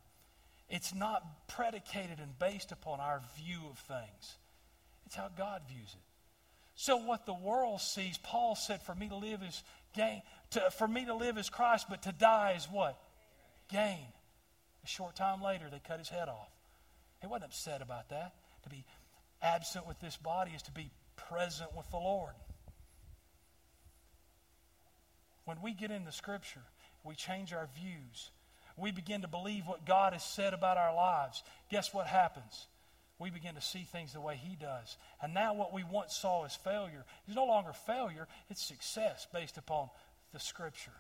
It's not predicated and based upon our view of things. It's how God views it. So what the world sees, Paul said, for me to live is gain. To, for me to live is Christ, but to die is what? gain. A short time later, they cut his head off. He wasn't upset about that. To be absent with this body is to be present with the Lord. When we get into Scripture, we change our views. We begin to believe what God has said about our lives. Guess what happens? We begin to see things the way He does. And now, what we once saw as failure is no longer failure, it's success based upon the Scripture.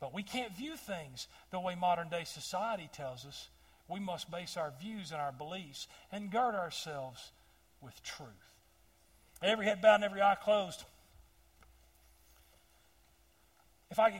But we can't view things the way modern day society tells us. We must base our views and our beliefs and gird ourselves with truth. Every head bowed and every eye closed. If I could